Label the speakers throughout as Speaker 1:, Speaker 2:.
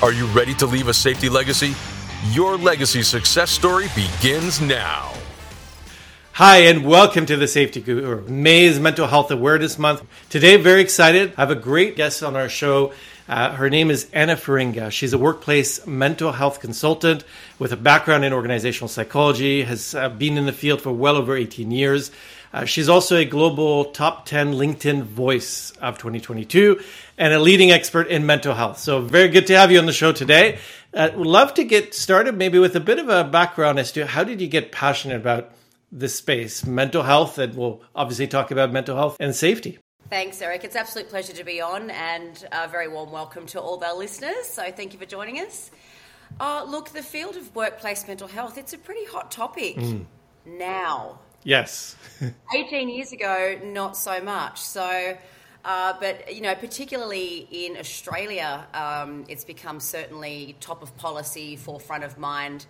Speaker 1: Are you ready to leave a safety legacy? Your legacy success story begins now.
Speaker 2: Hi, and welcome to the Safety Guru. May is Mental Health Awareness Month. Today, very excited. I have a great guest on our show. Uh, her name is Anna Feringa. She's a workplace mental health consultant with a background in organizational psychology, has uh, been in the field for well over 18 years. Uh, she's also a global top 10 LinkedIn voice of 2022 and a leading expert in mental health. So, very good to have you on the show today. Uh, would love to get started maybe with a bit of a background as to how did you get passionate about this space, mental health, and we'll obviously talk about mental health and safety.
Speaker 3: Thanks, Eric. It's absolute pleasure to be on, and a very warm welcome to all of our listeners. So, thank you for joining us. Uh, look, the field of workplace mental health, it's a pretty hot topic mm. now.
Speaker 2: Yes.
Speaker 3: 18 years ago, not so much. So, uh, but, you know, particularly in Australia, um, it's become certainly top of policy, forefront of mind.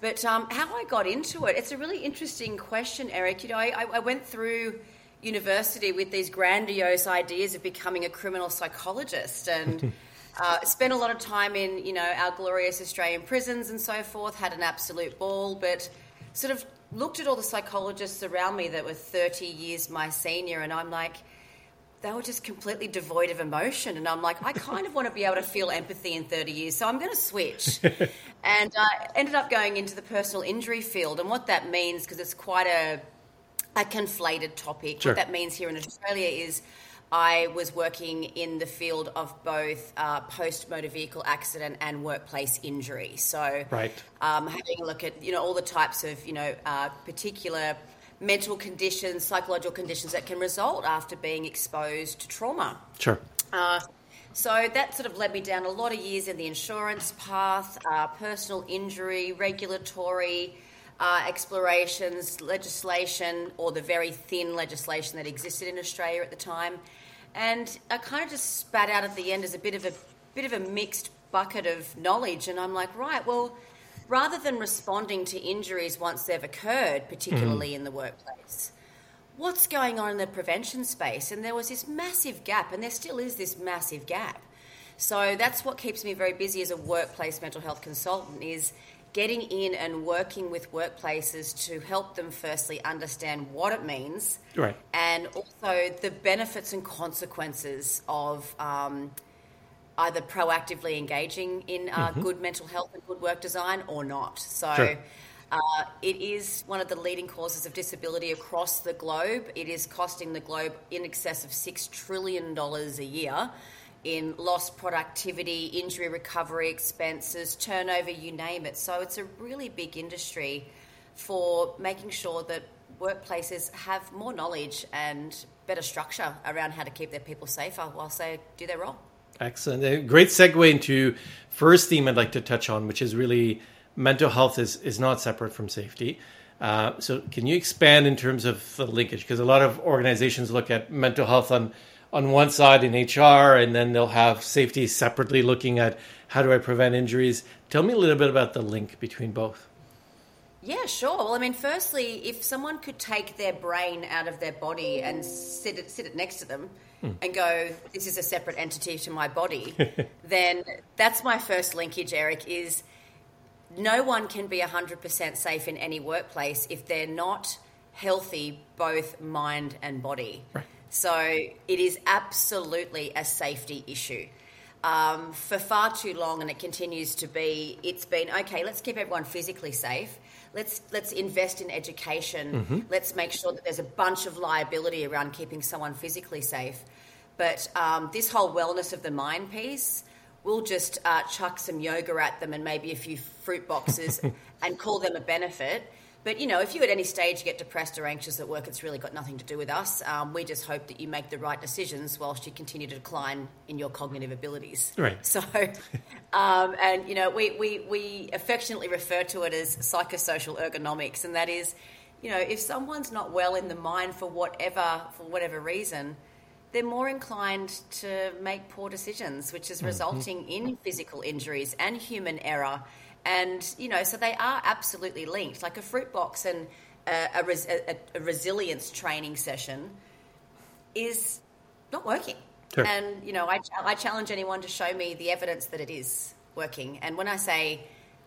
Speaker 3: But um, how I got into it, it's a really interesting question, Eric. You know, I, I went through university with these grandiose ideas of becoming a criminal psychologist and uh, spent a lot of time in, you know, our glorious Australian prisons and so forth, had an absolute ball, but sort of looked at all the psychologists around me that were 30 years my senior, and I'm like, they were just completely devoid of emotion. And I'm like, I kind of want to be able to feel empathy in 30 years, so I'm going to switch. and I ended up going into the personal injury field. And what that means, because it's quite a, a conflated topic, sure. what that means here in Australia is I was working in the field of both uh, post motor vehicle accident and workplace injury. So,
Speaker 2: right.
Speaker 3: um, having a look at you know all the types of you know uh, particular mental conditions, psychological conditions that can result after being exposed to trauma.
Speaker 2: Sure.
Speaker 3: Uh, so that sort of led me down a lot of years in the insurance path, uh, personal injury, regulatory uh, explorations, legislation, or the very thin legislation that existed in Australia at the time. And I kind of just spat out at the end as a bit of a bit of a mixed bucket of knowledge, and I'm like, right, well rather than responding to injuries once they've occurred, particularly mm. in the workplace. What's going on in the prevention space? And there was this massive gap, and there still is this massive gap. So that's what keeps me very busy as a workplace mental health consultant is getting in and working with workplaces to help them firstly understand what it means
Speaker 2: right.
Speaker 3: and also the benefits and consequences of um, either proactively engaging in uh, mm-hmm. good mental health and good work design or not. So. Sure. Uh, it is one of the leading causes of disability across the globe. It is costing the globe in excess of $6 trillion a year in lost productivity, injury recovery expenses, turnover, you name it. So it's a really big industry for making sure that workplaces have more knowledge and better structure around how to keep their people safer whilst they do their role.
Speaker 2: Excellent. A great segue into first theme I'd like to touch on, which is really mental health is, is not separate from safety. Uh, so, can you expand in terms of the linkage? Because a lot of organizations look at mental health on on one side in HR, and then they'll have safety separately, looking at how do I prevent injuries. Tell me a little bit about the link between both.
Speaker 3: Yeah, sure. Well, I mean, firstly, if someone could take their brain out of their body and sit it, sit it next to them, mm. and go, this is a separate entity to my body, then that's my first linkage, Eric, is no one can be 100% safe in any workplace if they're not healthy, both mind and body. Right. So it is absolutely a safety issue. Um, for far too long, and it continues to be, it's been okay, let's keep everyone physically safe let's let's invest in education. Mm-hmm. Let's make sure that there's a bunch of liability around keeping someone physically safe. But um, this whole wellness of the mind piece, we'll just uh, chuck some yoga at them and maybe a few fruit boxes and call them a benefit. but you know, if you at any stage get depressed or anxious at work, it's really got nothing to do with us. Um, we just hope that you make the right decisions whilst you continue to decline in your cognitive abilities.
Speaker 2: Right.
Speaker 3: So, um, and you know, we, we we affectionately refer to it as psychosocial ergonomics, and that is, you know, if someone's not well in the mind for whatever for whatever reason, they're more inclined to make poor decisions, which is mm-hmm. resulting in physical injuries and human error and, you know, so they are absolutely linked. Like a fruit box and a, a, res, a, a resilience training session is not working. Sure. And, you know, I, I challenge anyone to show me the evidence that it is working. And when I say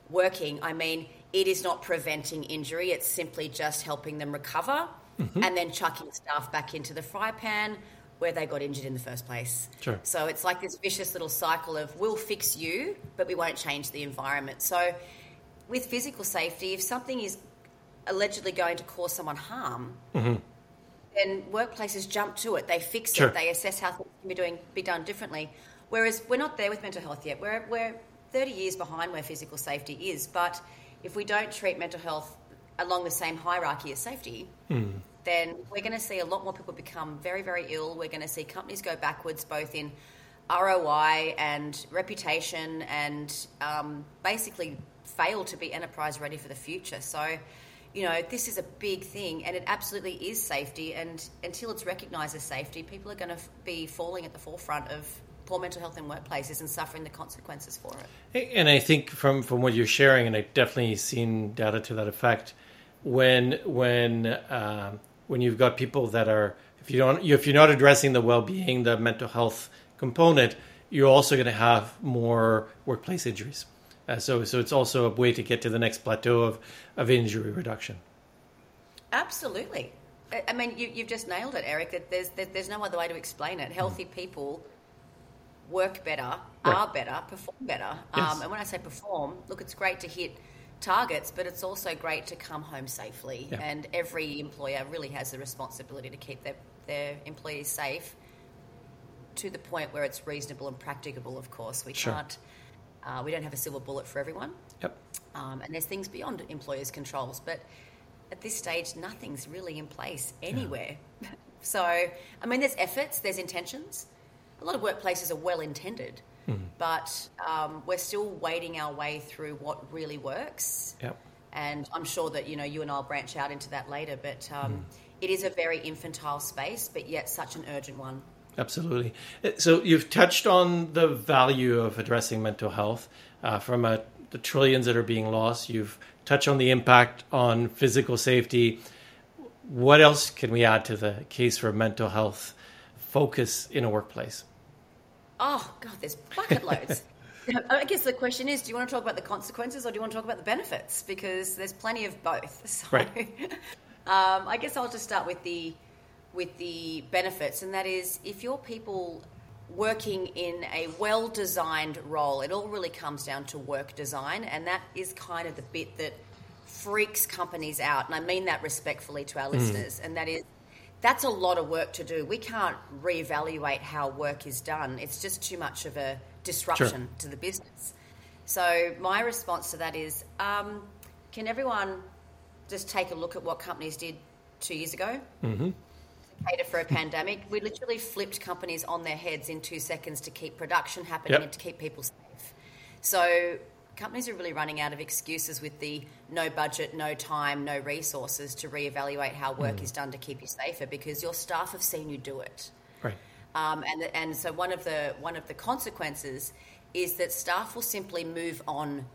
Speaker 3: working, I mean it is not preventing injury, it's simply just helping them recover mm-hmm. and then chucking stuff back into the fry pan where they got injured in the first place.
Speaker 2: Sure.
Speaker 3: So it's like this vicious little cycle of we'll fix you, but we won't change the environment. So with physical safety, if something is allegedly going to cause someone harm, mm-hmm. then workplaces jump to it. They fix sure. it. They assess how things can be doing be done differently. Whereas we're not there with mental health yet. We're we're 30 years behind where physical safety is. But if we don't treat mental health along the same hierarchy as safety, mm then we're going to see a lot more people become very, very ill. We're going to see companies go backwards both in ROI and reputation and um, basically fail to be enterprise ready for the future. So, you know, this is a big thing and it absolutely is safety. And until it's recognized as safety, people are going to be falling at the forefront of poor mental health in workplaces and suffering the consequences for
Speaker 2: it. And I think from, from what you're sharing, and I've definitely seen data to that effect, when when um, when you've got people that are if you don't if you're not addressing the well-being the mental health component you're also going to have more workplace injuries. Uh, so so it's also a way to get to the next plateau of of injury reduction.
Speaker 3: Absolutely. I mean you, you've just nailed it eric there's there's no other way to explain it. Healthy people work better right. are better perform better. Yes. um, and when i say perform look it's great to hit targets, but it's also great to come home safely. Yeah. And every employer really has the responsibility to keep their, their employees safe to the point where it's reasonable and practicable, of course. We sure. can't, uh, we don't have a silver bullet for everyone.
Speaker 2: Yep.
Speaker 3: Um, and there's things beyond employers' controls, but at this stage, nothing's really in place anywhere. Yeah. so, I mean, there's efforts, there's intentions. A lot of workplaces are well intended Mm. But um, we're still wading our way through what really works.
Speaker 2: Yep.
Speaker 3: And I'm sure that you know you and I'll branch out into that later. But um, mm. it is a very infantile space, but yet such an urgent one.
Speaker 2: Absolutely. Uh, so you've touched on the value of addressing mental health uh, from a, the trillions that are being lost. You've touched on the impact on physical safety. What else can we add to the case for mental health focus in a workplace?
Speaker 3: Oh God, there's bucket loads. I guess the question is, do you want to talk about the consequences or do you want to talk about the benefits? Because there's plenty of both. So,
Speaker 2: right.
Speaker 3: um, I guess I'll just start with the with the benefits, and that is if your people working in a well designed role, it all really comes down to work design, and that is kind of the bit that freaks companies out. And I mean that respectfully to our mm. listeners, and that is that's a lot of work to do. We can't reevaluate how work is done. It's just too much of a disruption sure. to the business. So my response to that is, um, can everyone just take a look at what companies did two years ago? Mm-hmm. Cater for a pandemic. We literally flipped companies on their heads in two seconds to keep production happening yep. and to keep people safe. So companies are really running out of excuses with the no budget, no time, no resources to reevaluate how work mm. is done to keep you safer because your staff have seen you do it.
Speaker 2: Right.
Speaker 3: Um, and and so one of the one of the consequences is that staff will simply move on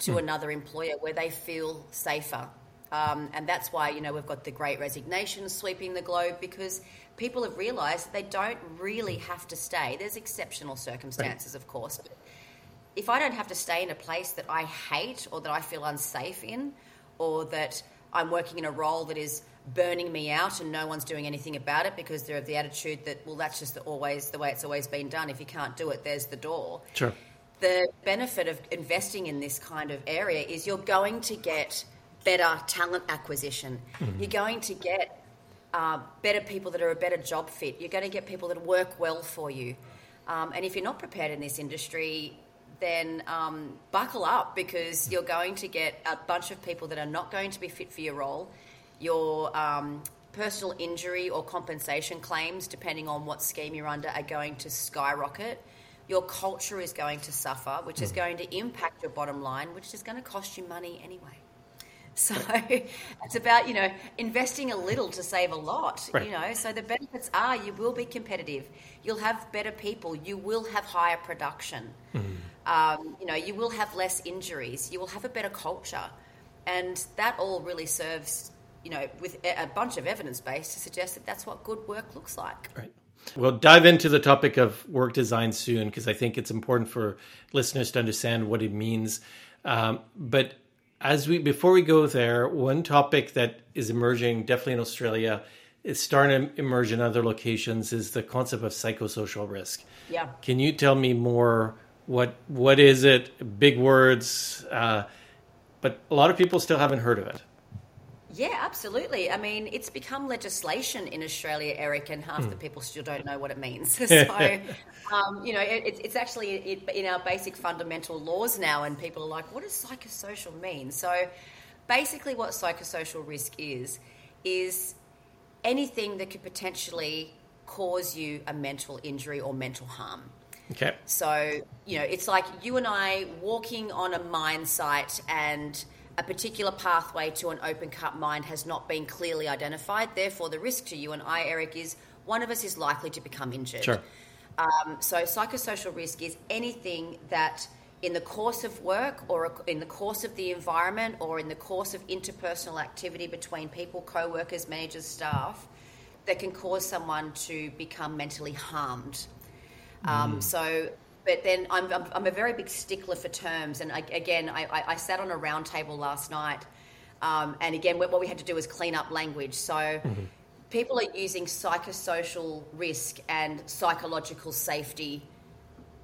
Speaker 3: to mm. another employer where they feel safer. Um, and that's why you know we've got the Great Resignation sweeping the globe because people have realised that they don't really have to stay. There's exceptional circumstances, right. of course, but if I don't have to stay in a place that I hate or that I feel unsafe in, or that I'm working in a role that is burning me out and no one's doing anything about it because they're of the attitude that, well, that's just always the way it's always been done. If you can't do it, there's the door.
Speaker 2: Sure.
Speaker 3: The benefit of investing in this kind of area is you're going to get better talent acquisition. Mm-hmm. You're going to get uh, better people that are a better job fit. You're going to get people that work well for you. Um, and if you're not prepared in this industry, then um, buckle up because you're going to get a bunch of people that are not going to be fit for your role. Your um, personal injury or compensation claims, depending on what scheme you're under, are going to skyrocket. Your culture is going to suffer, which is going to impact your bottom line, which is going to cost you money anyway. So it's about you know investing a little to save a lot.
Speaker 2: Right.
Speaker 3: You know, so the benefits are you will be competitive, you'll have better people, you will have higher production, um, you know, you will have less injuries, you will have a better culture, and that all really serves you know with a bunch of evidence base to suggest that that's what good work looks like.
Speaker 2: Right. We'll dive into the topic of work design soon because I think it's important for listeners to understand what it means. Um, but as we before we go there, one topic that is emerging definitely in Australia, it's starting to emerge in other locations, is the concept of psychosocial risk.
Speaker 3: Yeah.
Speaker 2: Can you tell me more? What what is it? Big words, uh, but a lot of people still haven't heard of it.
Speaker 3: Yeah, absolutely. I mean, it's become legislation in Australia, Eric, and half the people still don't know what it means. so, um, you know, it, it's- it's actually in our basic fundamental laws now, and people are like, what does psychosocial mean? So, basically, what psychosocial risk is, is anything that could potentially cause you a mental injury or mental harm.
Speaker 2: Okay.
Speaker 3: So, you know, it's like you and I walking on a mine site and a particular pathway to an open cut mine has not been clearly identified. Therefore, the risk to you and I, Eric, is one of us is likely to become injured.
Speaker 2: Sure.
Speaker 3: Um, so, psychosocial risk is anything that in the course of work or in the course of the environment or in the course of interpersonal activity between people, co workers, managers, staff, that can cause someone to become mentally harmed. Um, so, but then I'm, I'm, I'm a very big stickler for terms. And I, again, I, I, I sat on a round table last night. Um, and again, what we had to do was clean up language. So, people are using psychosocial risk and psychological safety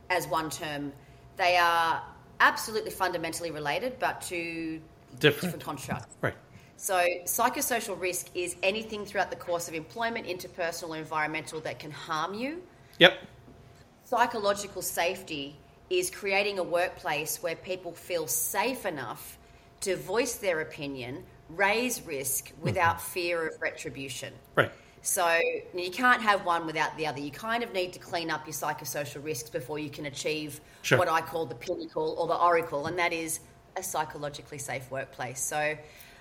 Speaker 3: as one term. They are absolutely fundamentally related, but to
Speaker 2: Different.
Speaker 3: different constructs.
Speaker 2: Right.
Speaker 3: So, psychosocial risk is anything throughout the course of employment, interpersonal, or environmental that can harm you.
Speaker 2: Yep.
Speaker 3: Psychological safety is creating a workplace where people feel safe enough to voice their opinion, raise risk without fear of retribution.
Speaker 2: Right.
Speaker 3: So you can't have one without the other. You kind of need to clean up your psychosocial risks before you can achieve
Speaker 2: Sure.
Speaker 3: what I call the pinnacle or the oracle, and that is a psychologically safe workplace. So,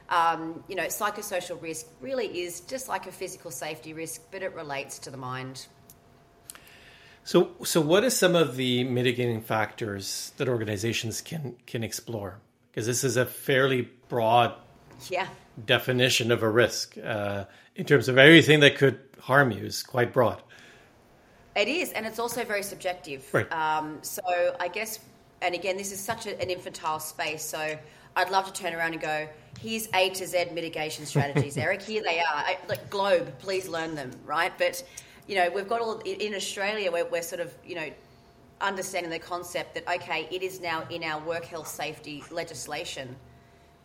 Speaker 3: um, you know, psychosocial risk really is just like a physical safety risk, but it relates to the mind.
Speaker 2: So, so what are some of the mitigating factors that organizations can can explore? Because this is a fairly broad
Speaker 3: Yeah.
Speaker 2: definition of a risk uh, in terms of everything that could harm you is quite broad.
Speaker 3: It is, and it's also very subjective.
Speaker 2: Right.
Speaker 3: Um, so I guess, and again, this is such a, an infantile space. So I'd love to turn around and go, here's A to Z mitigation strategies, Eric. Here they are. I, like Globe, please learn them, right? But you know, we've got all in Australia. We're, we're sort of you know understanding the concept that okay, it is now in our work health safety legislation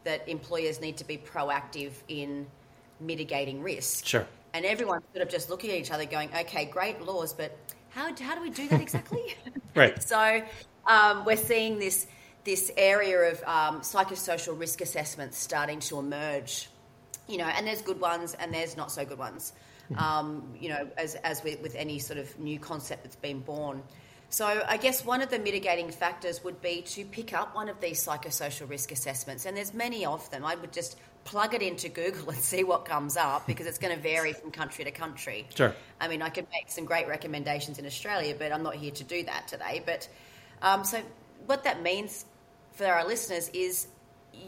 Speaker 3: that employers need to be proactive in mitigating risk.
Speaker 2: Sure.
Speaker 3: And everyone's sort of just looking at each other going, okay, great laws, but how, how do we do that exactly?
Speaker 2: Right.
Speaker 3: so um, we're seeing this, this area of um, psychosocial risk assessments starting to emerge. You know, and there's good ones and there's not so good ones. Um, you know, as, as with, with any sort of new concept that's been born. So I guess one of the mitigating factors would be to pick up one of these psychosocial risk assessments, and there's many of them. I would just plug it into Google and see what comes up because it's going to vary from country to country.
Speaker 2: Sure.
Speaker 3: I mean, I could make some great recommendations in Australia, but I'm not here to do that today. But um, so what that means for our listeners is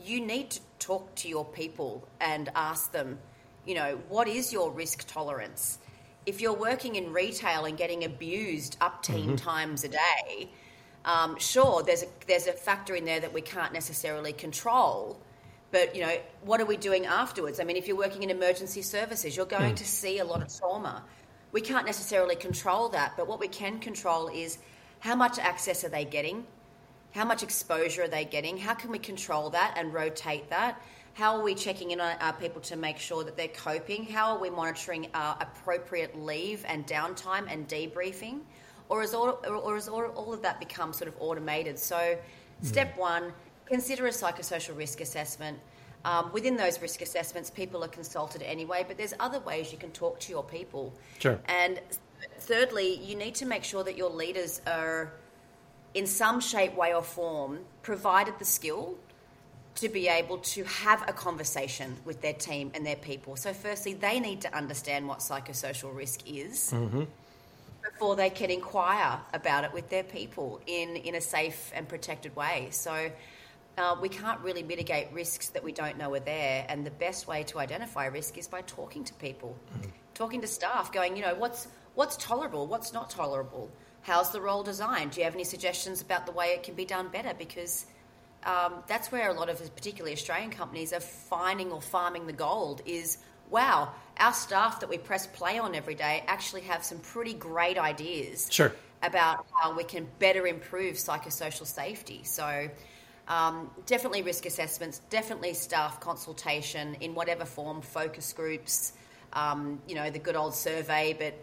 Speaker 3: you need to talk to your people and ask them, you know, what is your risk tolerance? If you're working in retail and getting abused up 10 times a day, um, sure, there's a, there's a factor in there that we can't necessarily control. But, you know, what are we doing afterwards? I mean, if you're working in emergency services, you're going to see a lot of trauma. We can't necessarily control that, but what we can control is how much access are they getting? How much exposure are they getting? How can we control that and rotate that? How are we checking in on our people to make sure that they're coping? How are we monitoring uh, appropriate leave and downtime and debriefing? or is all, or has all, all of that become sort of automated? So, step one, consider a psychosocial risk assessment. Um, within those risk assessments, people are consulted anyway, but there's other ways you can talk to your people.
Speaker 2: Sure.
Speaker 3: And thirdly, you need to make sure that your leaders are, in some shape, way, or form, provided the skill to be able to have a conversation with their team and their people. So, firstly, they need to understand what psychosocial risk is before they can inquire about it with their people in, in a safe and protected way. So, uh, we can't really mitigate risks that we don't know are there, and the best way to identify risk is by talking to people, talking to staff, going, you know, what's what's tolerable, what's not tolerable, how's the role designed? Do you have any suggestions about the way it can be done better? Because um, that's where a lot of, particularly Australian companies, are finding or farming the gold. Is wow, our staff that we press play on every day actually have some pretty great ideas
Speaker 2: Sure.
Speaker 3: about how we can better improve psychosocial safety. So, um, definitely risk assessments, definitely staff consultation in whatever form, focus groups, um, you know, the good old survey. But,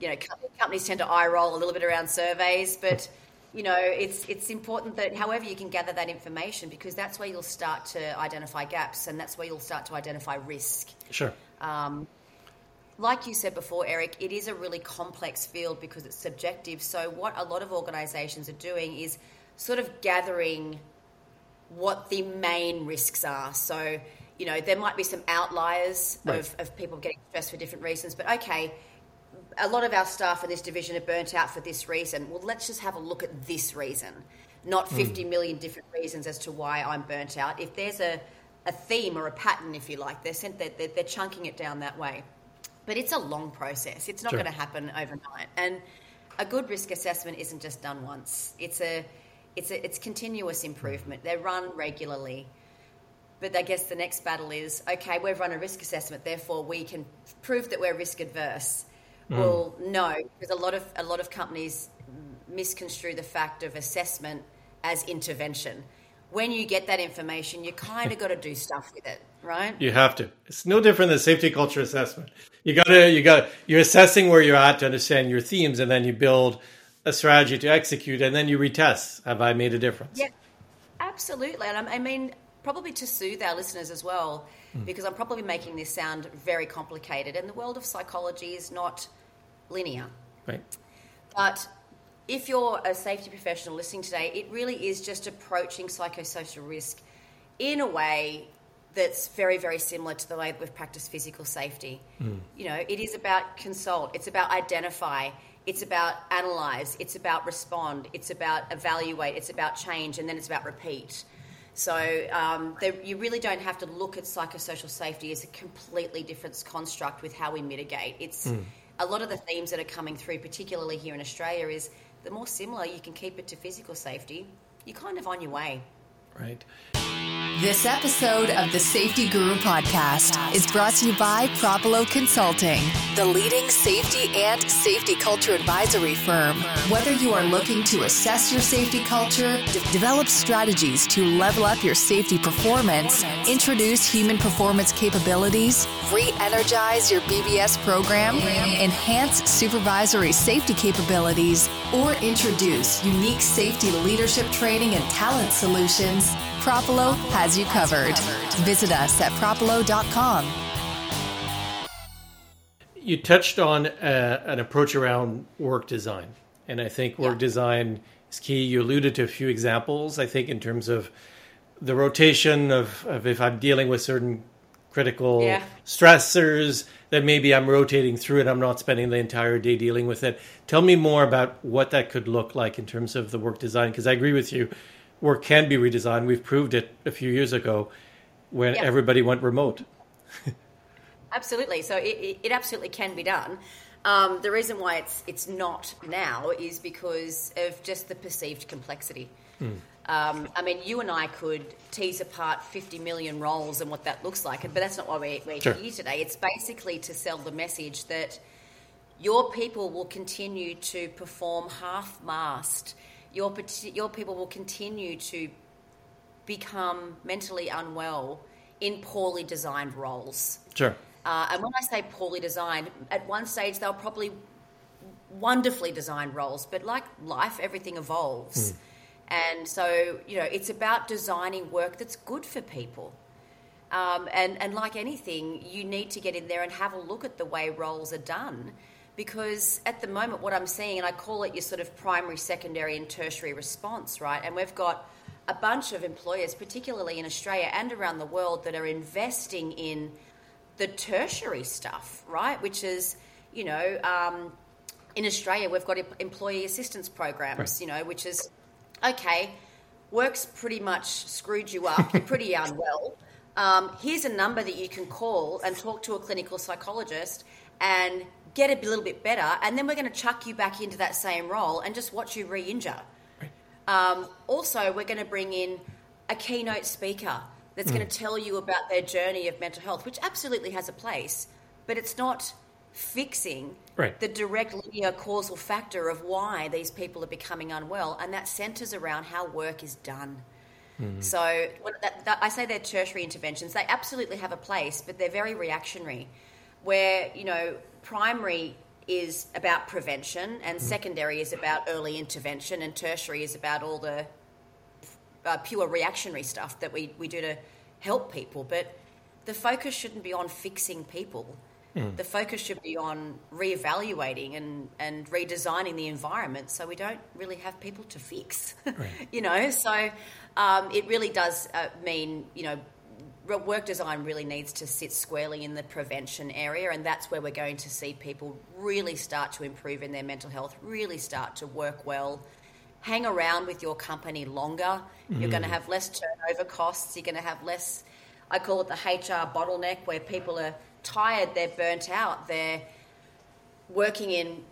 Speaker 3: you know, companies tend to eye roll a little bit around surveys. But, you know, it's, it's important that however you can gather that information because that's where you'll start to identify gaps and that's where you'll start to identify risk
Speaker 2: Sure.
Speaker 3: Um, like you said before, Eric, it is a really complex field because it's subjective. So, what a lot of organisations are doing is sort of gathering what the main risks are. So, you know, there might be some outliers
Speaker 2: Right.
Speaker 3: of, of people getting stressed for different reasons, but okay, a lot of our staff in this division are burnt out for this reason. Well, let's just have a look at this reason, not hmm. 50 million different reasons as to why I'm burnt out. If there's a, a theme or a pattern, if you like, they're, sent, they're, they're, they're chunking it down that way. But it's a long process. It's not
Speaker 2: Sure.
Speaker 3: going to happen overnight. And a good risk assessment isn't just done once. It's a it's a it's continuous improvement. They're run regularly. But I guess the next battle is okay, we've run a risk assessment, therefore we can prove that we're risk adverse. Mm. Well, no, because a lot of a lot of companies misconstrue the fact of assessment as intervention. When you get that information, you kind of got to do stuff with it, right?
Speaker 2: You have to. It's no different than safety culture assessment. You gotta, you got, you're assessing where you're at to understand your themes, and then you build a strategy to execute, and then you retest. Have I made a difference?
Speaker 3: Yeah, absolutely. And I mean, probably to soothe our listeners as well, hmm. because I'm probably making this sound very complicated. And the world of psychology is not linear.
Speaker 2: Right.
Speaker 3: But if you're a safety professional listening today, it really is just approaching psychosocial risk in a way that's very, very similar to the way that we've practiced physical safety. Hmm. You know, it is about consult, it's about identify, it's about analyze, it's about respond, it's about evaluate, it's about change, and then it's about repeat. So um, there, you really don't have to look at psychosocial safety as a completely different construct with how we mitigate. It's a lot of the themes that are coming through, particularly here in Australia, is the more similar you can keep it to physical safety, you're kind of on your way.
Speaker 2: Right.
Speaker 4: This episode of the Safety Guru podcast is brought to you by Propulo Consulting, the leading safety and safety culture advisory firm. Whether you are looking to assess your safety culture, de- develop strategies to level up your safety performance, introduce human performance capabilities, re energize your BBS program, enhance supervisory safety capabilities, or introduce unique safety leadership training and talent solutions, Propulo has you covered. Visit us at propulo.com.
Speaker 2: You touched on uh, an approach around work design, and I think work
Speaker 3: Yeah.
Speaker 2: design is key. You alluded to a few examples. I think in terms of the rotation of, of if I'm dealing with certain critical
Speaker 3: Yeah.
Speaker 2: stressors, that maybe I'm rotating through it. I'm not spending the entire day dealing with it. Tell me more about what that could look like in terms of the work design, because I agree with you. Work can be redesigned. We've proved it a few years ago when
Speaker 3: Yeah.
Speaker 2: everybody went remote.
Speaker 3: Absolutely. So it, it, absolutely can be done. Um, the reason why it's it's not now is because of just the perceived complexity. Um, I mean, you and I could tease apart 50 million roles and what that looks like, but that's not why we're, we're
Speaker 2: Sure.
Speaker 3: here today. It's basically to sell the message that your people will continue to perform half-mast. Your your people will continue to become mentally unwell in poorly designed roles.
Speaker 2: Sure.
Speaker 3: Uh, and when I say poorly designed, at one stage they'll probably wonderfully designed roles, but like life, everything evolves. Mm. And so, you know, it's about designing work that's good for people. Um, and, and like anything, you need to get in there and have a look at the way roles are done. Because at the moment, what I'm seeing, and I call it your sort of primary, secondary, and tertiary response, right? And we've got a bunch of employers, particularly in Australia and around the world, that are investing in the tertiary stuff, right? Which is, you know, um, in Australia, we've got employee assistance programs, right. you know, which is okay, work's pretty much screwed you up, you're pretty unwell. Um, here's a number that you can call and talk to a clinical psychologist and get a little bit better, and then we're going to chuck you back into that same role and just watch you re injure. Right. Um, also, we're going to bring in a keynote speaker that's mm. going to tell you about their journey of mental health, which absolutely has a place, but it's not fixing right. the direct linear causal factor of why these people are becoming unwell, and that centers around how work is done. Mm-hmm. So that, that, I say they're tertiary interventions. They absolutely have a place, but they're very reactionary. Where you know primary is about prevention, and mm-hmm. secondary is about early intervention, and tertiary is about all the uh, pure reactionary stuff that we, we do to help people. But the focus shouldn't be on fixing people. Mm. The focus should be on reevaluating and, and redesigning the environment so we don't really have people to fix. Right. you know, so um, it really does uh, mean, you know, work design really needs to sit squarely in the prevention area, and that's where we're going to see people really start to improve in their mental health, really start to work well. Hang around with your company longer. Mm. You're going to have less turnover costs. You're going to have less, I call it the HR bottleneck, where people are tired, they're burnt out, they're working in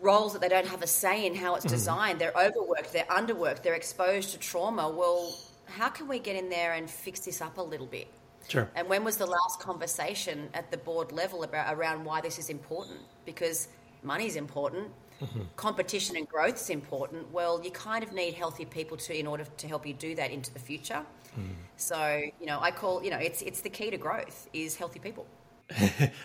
Speaker 3: roles that they don't have a say in how it's mm-hmm. designed, they're overworked, they're underworked, they're exposed to trauma. Well, how can we get in there and fix this up a little bit?
Speaker 2: Sure.
Speaker 3: And when was the last conversation at the board level about around why this is important? Because money's important, mm-hmm. competition and growth is important. Well, you kind of need healthy people to in order to help you do that into the future. Mm. So, you know, I call, you know, it's it's the key to growth is healthy people.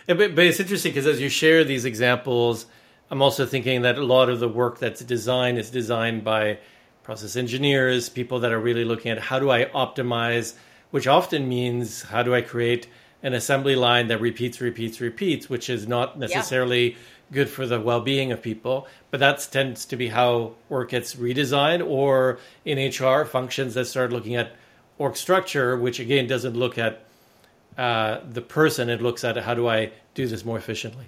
Speaker 2: but, but it's interesting because as you share these examples, I'm also thinking that a lot of the work that's designed is designed by process engineers, people that are really looking at how do I optimize, which often means how do I create an assembly line that repeats, repeats, repeats, which is not necessarily yeah. good for the well being of people. But that tends to be how work gets redesigned, or in HR, functions that start looking at org structure, which again doesn't look at uh, the person, it looks at how do I do this more efficiently.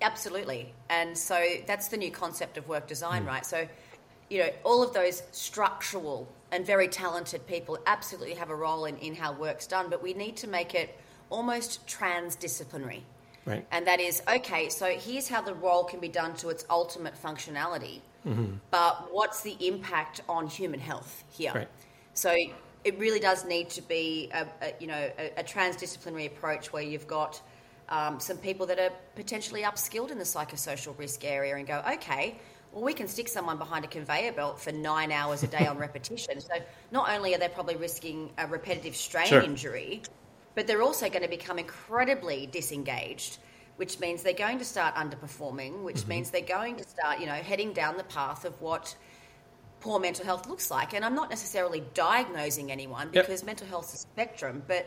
Speaker 3: Absolutely. And so that's the new concept of work design, mm. right? So, you know, all of those structural and very talented people absolutely have a role in, in how work's done, but we need to make it almost transdisciplinary.
Speaker 2: Right.
Speaker 3: And that is, okay, so here's how the role can be done to its ultimate functionality, mm-hmm. but what's the impact on human health here?
Speaker 2: Right.
Speaker 3: So it really does need to be a, a you know a, a, transdisciplinary approach where you've got um, some people that are potentially upskilled in the psychosocial risk area and go, okay, well, we can stick someone behind a conveyor belt for nine hours a day on repetition. So not only are they probably risking a repetitive strain sure. injury, but they're also going to become incredibly disengaged, which means they're going to start underperforming, which mm-hmm. means they're going to start, you know, heading down the path of what poor mental health looks like. And I'm not necessarily diagnosing anyone because yep. mental health is a spectrum, but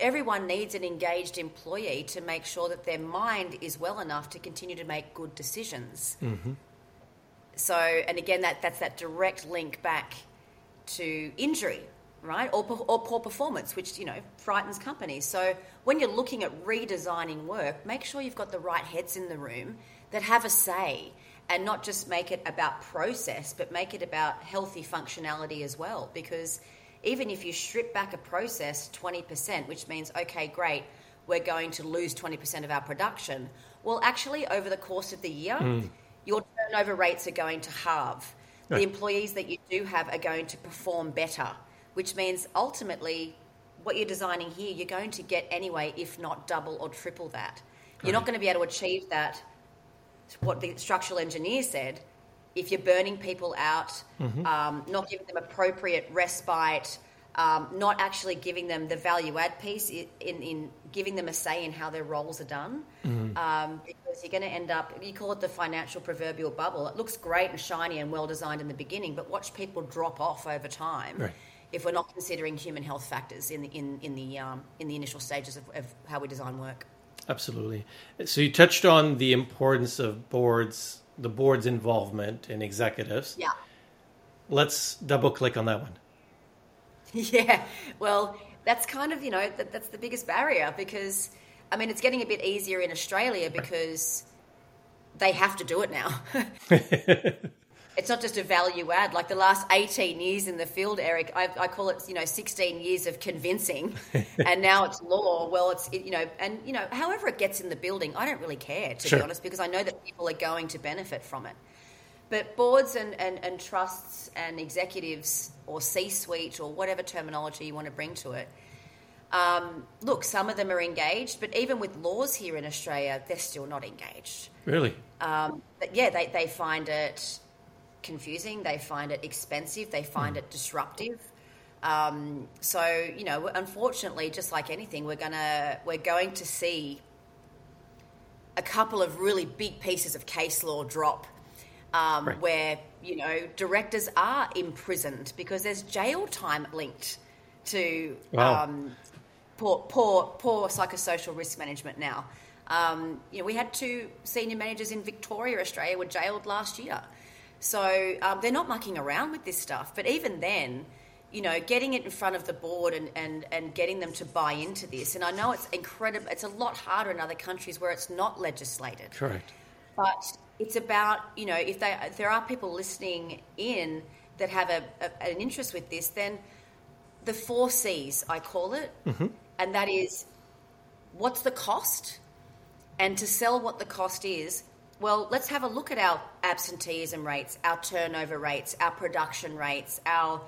Speaker 3: everyone needs an engaged employee to make sure that their mind is well enough to continue to make good decisions. Mm-hmm. So, and again, that, that's that direct link back to injury, right? Or, or poor performance, which, you know, frightens companies. So when you're looking at redesigning work, make sure you've got the right heads in the room that have a say and not just make it about process, but make it about healthy functionality as well. Because even if you strip back a process 20%, which means, okay, great, we're going to lose 20% of our production, well, actually, over the course of the year, mm. your turnover rates are going to halve. The employees that you do have are going to perform better, which means ultimately, what you're designing here, you're going to get anyway, if not double or triple that. You're not going to be able to achieve that what the structural engineer said, if you're burning people out, mm-hmm. um, not giving them appropriate respite, um, not actually giving them the value add piece in, in, giving them a say in how their roles are done. Mm-hmm. Um, because you're going to end up, you call it the financial proverbial bubble. It looks great and shiny and well designed in the beginning, but watch people drop off over time.
Speaker 2: Right.
Speaker 3: If we're not considering human health factors in the in, in the um, in the initial stages of, of how we design work,
Speaker 2: Absolutely. So you touched on the importance of boards, the board's involvement in executives.
Speaker 3: yeah,
Speaker 2: Let's double click on that one.
Speaker 3: Yeah, well, that's kind of you know that, that's the biggest barrier because I mean it's getting a bit easier in Australia because they have to do it now. it's not just a value add. Like the last eighteen years in the field, Eric, I, I call it you know sixteen years of convincing, and now it's law. Well, it's you know, and you know, however it gets in the building, I don't really care to
Speaker 2: Sure.
Speaker 3: be honest because I know that people are going to benefit from it. But boards and, and, and trusts and executives or C suite or whatever terminology you want to bring to it, um, look, some of them are engaged, but even with laws here in Australia, they're still not engaged.
Speaker 2: Really?
Speaker 3: Um, but yeah, they, they find it confusing, they find it expensive, they find it disruptive. Um, so you know, unfortunately, just like anything, we're gonna we're going to see a couple of really big pieces of case law drop, um,
Speaker 2: Right.
Speaker 3: where you know directors are imprisoned because there's jail time linked to
Speaker 2: Wow.
Speaker 3: um, poor, poor, poor psychosocial risk management now. Um, you know, we had two senior managers in Victoria, Australia, were jailed last year. So um, they're not mucking around with this stuff. But even then, you know, getting it in front of the board and, and, and getting them to buy into this. And I know it's incredible. It's a lot harder in other countries where it's not legislated.
Speaker 2: Correct.
Speaker 3: But it's about you know if, they, if there are people listening in that have a, a, an interest with this, then the four C's I call it, and that is what's the cost, and to sell what the cost is. Well, let's have a look at our absenteeism rates, our turnover rates, our production rates, our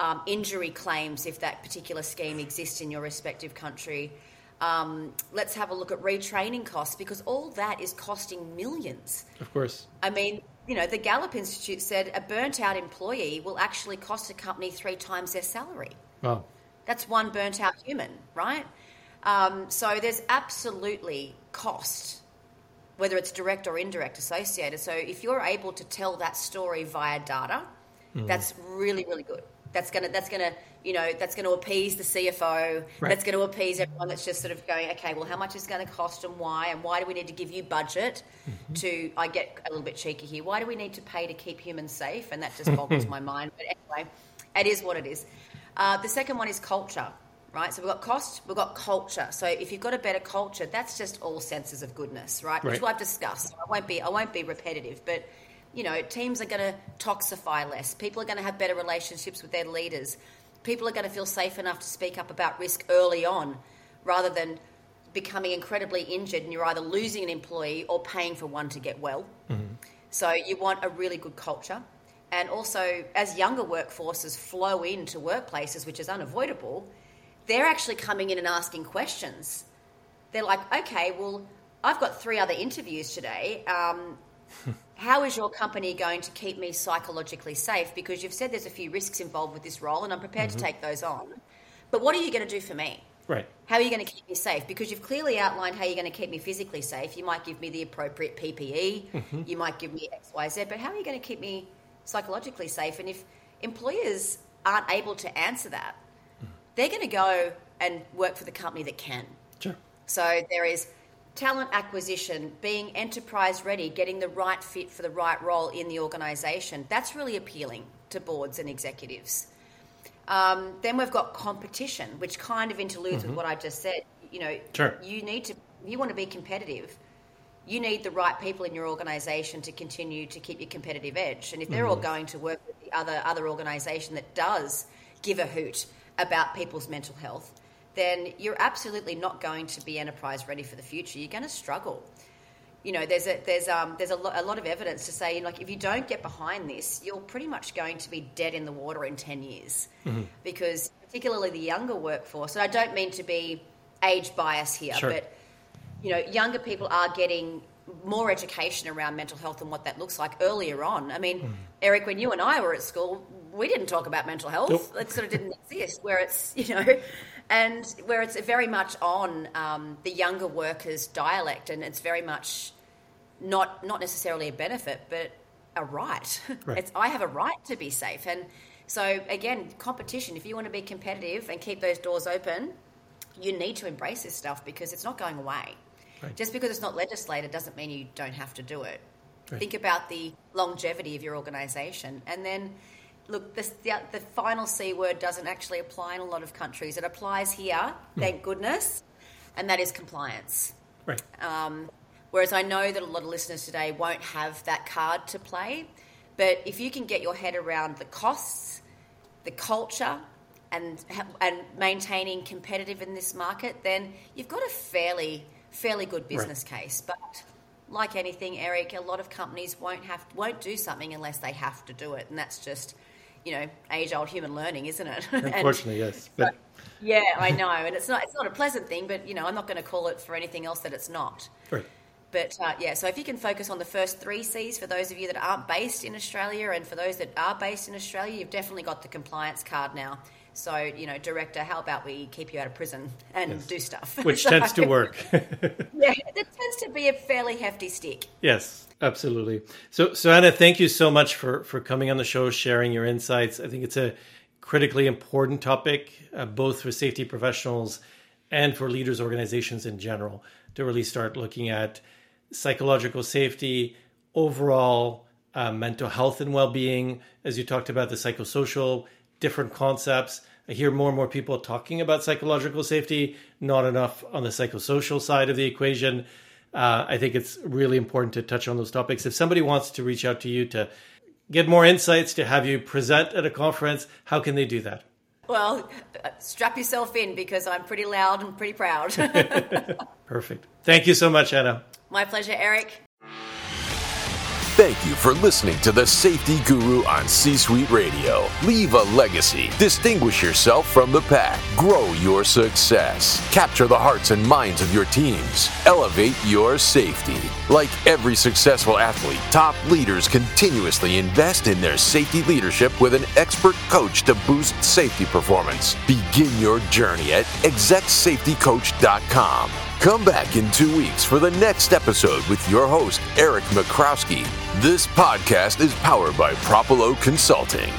Speaker 3: um, injury claims, if that particular scheme exists in your respective country. Um, let's have a look at retraining costs because all that is costing millions.
Speaker 2: Of course.
Speaker 3: I mean, you know, the Gallup Institute said a burnt out employee will actually cost a company three times their salary.
Speaker 2: Wow.
Speaker 3: That's one burnt out human, right? Um, so there's absolutely cost, whether it's direct or indirect associated. So if you're able to tell that story via data, that's really, really good. That's gonna that's gonna you know that's gonna appease the CFO.
Speaker 2: Right.
Speaker 3: That's gonna appease everyone that's just sort of going, okay, well, how much is going to cost and why, and why do we need to give you budget to? I get a little bit cheeky here. Why do we need to pay to keep humans safe? And that just boggles my mind. But anyway, it is what it is. Uh, the second one is culture, right? So we've got cost, we've got culture. So if you've got a better culture, that's just all senses of goodness, right? Which
Speaker 2: Right.
Speaker 3: we'll have discussed. I won't be I won't be repetitive, but you know, teams are going to toxify less. People are going to have better relationships with their leaders. People are going to feel safe enough to speak up about risk early on, rather than becoming incredibly injured and you're either losing an employee or paying for one to get well. So you want a really good culture. And also, as younger workforces flow into workplaces, which is unavoidable, they're actually coming in and asking questions. They're like, okay, well, I've got three other interviews today. Um, how is your company going to keep me psychologically safe? Because you've said there's a few risks involved with this role, and I'm prepared to take those on. But what are you going to do for me?
Speaker 2: Right.
Speaker 3: How are you going to keep me safe? Because you've clearly outlined how you're going to keep me physically safe. You might give me the appropriate PPE, you might give me X, Y, Z, but how are you going to keep me psychologically safe? And if employers aren't able to answer that, they're going to go and work for the company that can.
Speaker 2: Sure.
Speaker 3: So there is talent acquisition, being enterprise ready, getting the right fit for the right role in the organisation. That's really appealing to boards and executives. Um, then we've got competition, which kind of interludes with what I just said. You know,
Speaker 2: Sure.
Speaker 3: you need to, you want to be competitive. You need the right people in your organisation to continue to keep your competitive edge. And if they're all going to work with the other other organisation that does give a hoot about people's mental health, then you're absolutely not going to be enterprise ready for the future. You're going to struggle. You know, there's a there's um there's a, lo- a lot of evidence to say like if you don't get behind this, you're pretty much going to be dead in the water in ten years, because particularly the younger workforce. And I don't mean to be age bias here,
Speaker 2: Sure.
Speaker 3: but you know, younger people are getting more education around mental health and what that looks like earlier on. I mean, Eric, when you and I were at school, we didn't talk about mental health.
Speaker 2: Nope.
Speaker 3: It sort of didn't exist. Where it's you know, and where it's very much on um, the younger workers' dialect, and it's very much not not necessarily a benefit, but a right.
Speaker 2: Right.
Speaker 3: It's I have a right to be safe, and so again, competition. If you want to be competitive and keep those doors open, you need to embrace this stuff because it's not going away.
Speaker 2: Right.
Speaker 3: Just because it's not legislated doesn't mean you don't have to do it.
Speaker 2: Right.
Speaker 3: Think about the longevity of your organisation, and then look, this, the, the final C word doesn't actually apply in a lot of countries. It applies here, thank goodness, and that is compliance.
Speaker 2: Right.
Speaker 3: Um, whereas I know that a lot of listeners today won't have that card to play. But if you can get your head around the costs, the culture, and and maintaining competitive in this market, then you've got a fairly fairly good business case. But like anything, Eric, a lot of companies won't have won't do something unless they have to do it, and that's just you know age old human learning, isn't it? And-
Speaker 2: Unfortunately, yes. But
Speaker 3: yeah, I know, and it's not it's not a pleasant thing, but you know I'm not going to call it for anything else that it's not.
Speaker 2: right.
Speaker 3: But uh, yeah, so if you can focus on the first three C's for those of you that aren't based in Australia, and for those that are based in Australia, you've definitely got the compliance card now. So you know, director, how about we keep you out of prison and
Speaker 2: Yes.
Speaker 3: do stuff,
Speaker 2: Which
Speaker 3: So-
Speaker 2: tends to work.
Speaker 3: Yeah, it tends to be a fairly hefty stick.
Speaker 2: Yes, absolutely. So, so Anna, thank you so much for for coming on the show, sharing your insights. I think it's a critically important topic, uh, both for safety professionals and for leaders organizations in general, to really start looking at psychological safety, overall uh, mental health and well being. As you talked about the psychosocial, different concepts. I hear more and more people talking about psychological safety, not enough on the psychosocial side of the equation. Uh, I think it's really important to touch on those topics. If somebody wants to reach out to you to get more insights, to have you present at a conference, how can they do that?
Speaker 3: Well, strap yourself in because I'm pretty loud and pretty proud.
Speaker 2: Perfect. Thank you so much, Anna.
Speaker 3: My pleasure, Eric.
Speaker 1: Thank you for listening to the Safety Guru on C Suite Radio. Leave a legacy. Distinguish yourself from the pack. Grow your success. Capture the hearts and minds of your teams. Elevate your safety. Like every successful athlete, top leaders continuously invest in their safety leadership with an expert coach to boost safety performance. Begin your journey at execsafetycoach.com. Come back in two weeks for the next episode with your host, Eric Michrowski. This podcast is powered by Propulo Consulting.